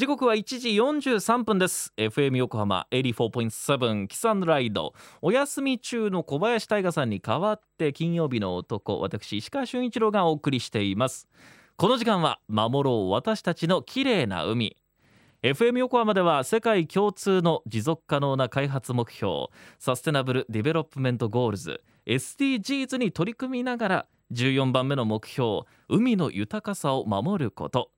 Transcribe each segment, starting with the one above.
時刻は1時43分です。FM 横浜84.7 Kiss & Ride。お休み中の小林大賀さんに代わって金曜日の男私石川俊一郎がお送りしています。この時間は守ろう私たちの綺麗な海。FM 横浜では世界共通の持続可能な開発目標サステナブル・ディベロップメント・ゴールズ SDGs に取り組みながら14番目の目標海の豊かさを守ること。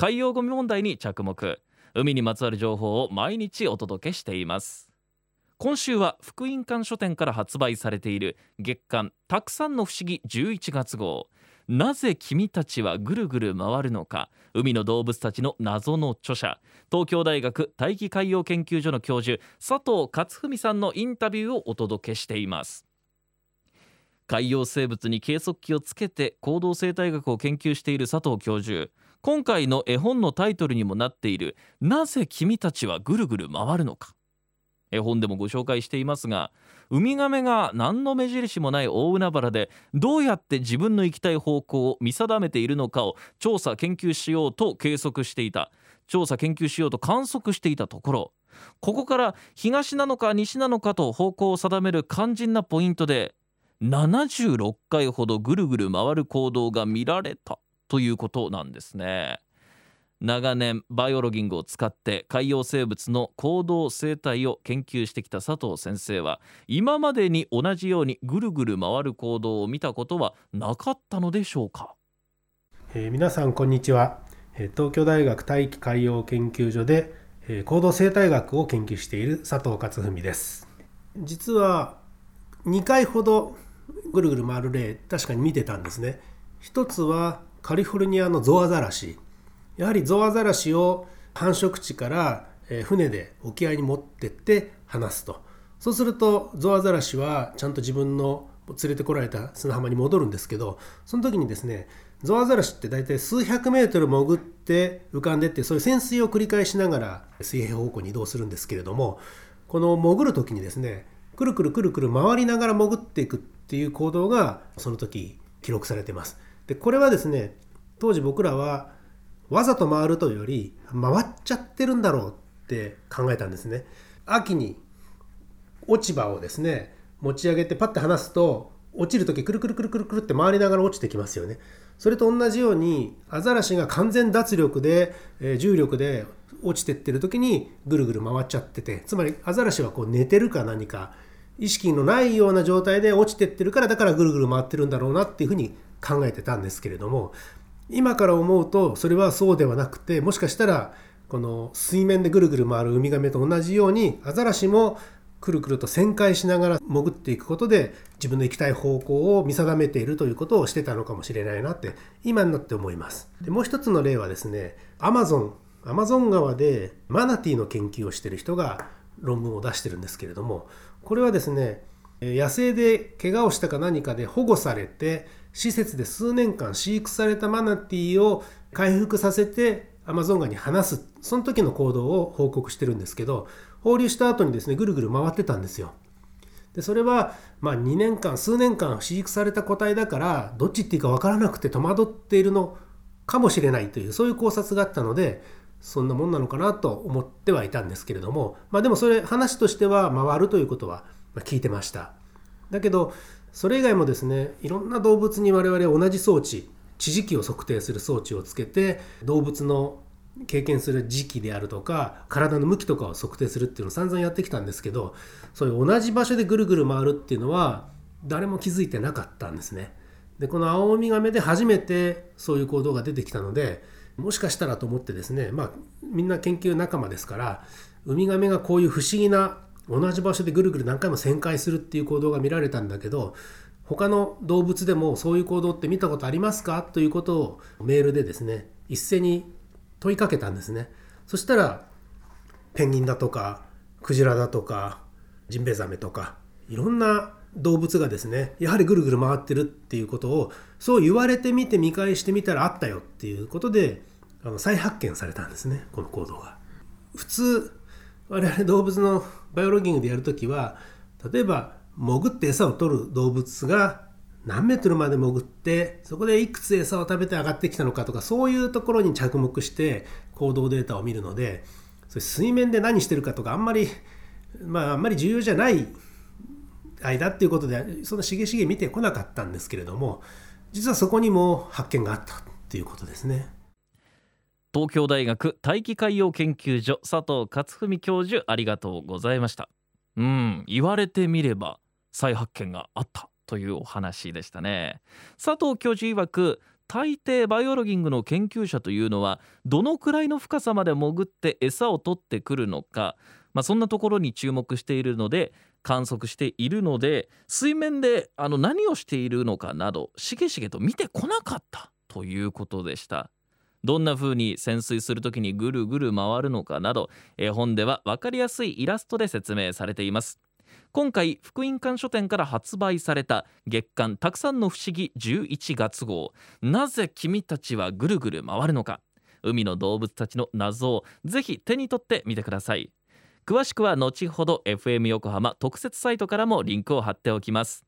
海洋ゴミ問題に着目。海にまつわる情報を毎日お届けしています。今週は福音館書店から発売されている月刊たくさんの不思議11月号。なぜ君たちはぐるぐる回るのか。海の動物たちの謎の著者。東京大学大気海洋研究所の教授佐藤勝文さんのインタビューをお届けしています。海洋生物に計測器をつけて行動生態学を研究している佐藤教授。今回の絵本のタイトルにもなっている「なぜ君たちはぐるぐる回るのか」絵本でもご紹介していますがウミガメが何の目印もない大海原でどうやって自分の行きたい方向を見定めているのかを調査研究しようと計測していた。調査研究しようと観測していたところここから東なのか西なのかと方向を定める肝心なポイントで76回ほどぐるぐる回る行動が見られた。ということなんですね。長年バイオロギングを使って海洋生物の行動生態を研究してきた佐藤先生は今までに同じようにぐるぐる回る行動を見たことはなかったのでしょうか、えー、皆さんこんにちは。東京大学大気海洋研究所で行動生態学を研究している佐藤勝文です。実は2回ほどぐるぐる回る例確かに見てたんですね。一つはカリフォルニアのゾアザラシやはりゾウアザラシを繁殖地から船で沖合に持ってって離すとそうするとゾウアザラシはちゃんと自分の連れてこられた砂浜に戻るんですけどその時にですねゾウアザラシって大体数百メートル潜って浮かんでってそういう潜水を繰り返しながら水平方向に移動するんですけれどもこの潜る時にですねくるくるくるくる回りながら潜っていくっていう行動がその時記録されてます。でこれはですね当時僕らはわざと回るというより回っちゃってるんだろうって考えたんですね。秋に落ち葉をですね持ち上げてパッて離すと落ちる時くるくるくるくるくるって回りながら落ちてきますよね。それと同じようにアザラシが完全脱力で、え、重力で落ちてってる時にぐるぐる回っちゃっててつまりアザラシはこう寝てるか何か意識のないような状態で落ちてってるからだからぐるぐる回ってるんだろうなっていうふうに考えてたんですけれども今から思うとそれはそうではなくてもしかしたらこの水面でぐるぐる回るウミガメと同じようにアザラシもくるくると旋回しながら潜っていくことで自分の行きたい方向を見定めているということをしてたのかもしれないなって今になって思います。でもう一つの例はですねアマゾンアマゾン川でマナティーの研究をしている人が論文を出してるんですけれどもこれはですね野生で怪我をしたか何かで保護されて施設で数年間飼育されたマナティーを回復させてアマゾン川に放すその時の行動を報告してるんですけど放流した後にですねぐるぐる回ってたんですよ。でそれはまあ2年間数年間飼育された個体だからどっちっていうか分からなくて戸惑っているのかもしれないというそういう考察があったのでそんなもんなのかなと思ってはいたんですけれどもまあでもそれ話としては回るということは聞いてました。だけどそれ以外もですねいろんな動物に我々同じ装置地磁気を測定する装置をつけて動物の経験する時期であるとか体の向きとかを測定するっていうのを散々やってきたんですけどそういう同じ場所でぐるぐる回るっていうのは誰も気づいてなかったんですね。でこの青ウミガメで初めてそういう行動が出てきたのでもしかしたらと思ってですねまあみんな研究仲間ですからウミガメがこういう不思議な同じ場所でぐるぐる何回も旋回するっていう行動が見られたんだけど他の動物でもそういう行動って見たことありますか？ということをメールでですね一斉に問いかけたんですねそしたらペンギンだとかクジラだとかジンベエザメとかいろんな動物がですねやはりぐるぐる回ってるっていうことをそう言われてみて見返してみたらあったよっていうことであの再発見されたんですねこの行動が。普通我々動物のバイオロギングでやるときは例えば潜って餌を取る動物が何メートルまで潜ってそこでいくつ餌を食べて上がってきたのかとかそういうところに着目して行動データを見るのでそれ水面で何してるかとかあんまりまああんまり重要じゃない間っていうことでそんなしげしげ見てこなかったんですけれども実はそこにも発見があったっていうことですね。東京大学大気海洋研究所佐藤勝文教授ありがとうございました。うん言われてみれば再発見があったというお話でしたね。佐藤教授曰く大抵バイオロギングの研究者というのはどのくらいの深さまで潜って餌を取ってくるのか、まあ、そんなところに注目しているので観測しているので水面であの何をしているのかなどしげしげと見てこなかったということでした。どんな風に潜水する時にぐるぐる回るのかなど絵本では分かりやすいイラストで説明されています。今回福音館書店から発売された月刊たくさんの不思議11月号。なぜ君たちはぐるぐる回るのか。海の動物たちの謎をぜひ手に取ってみてください。詳しくは後ほど FM 横浜特設サイトからもリンクを貼っておきます。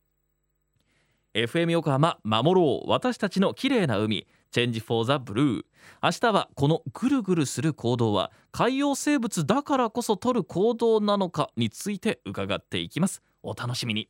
FM 横浜守ろう私たちの綺麗な海チェンジフォーザブルー明日はこのぐるぐるする行動は海洋生物だからこそ取る行動なのかについて伺っていきます。お楽しみに。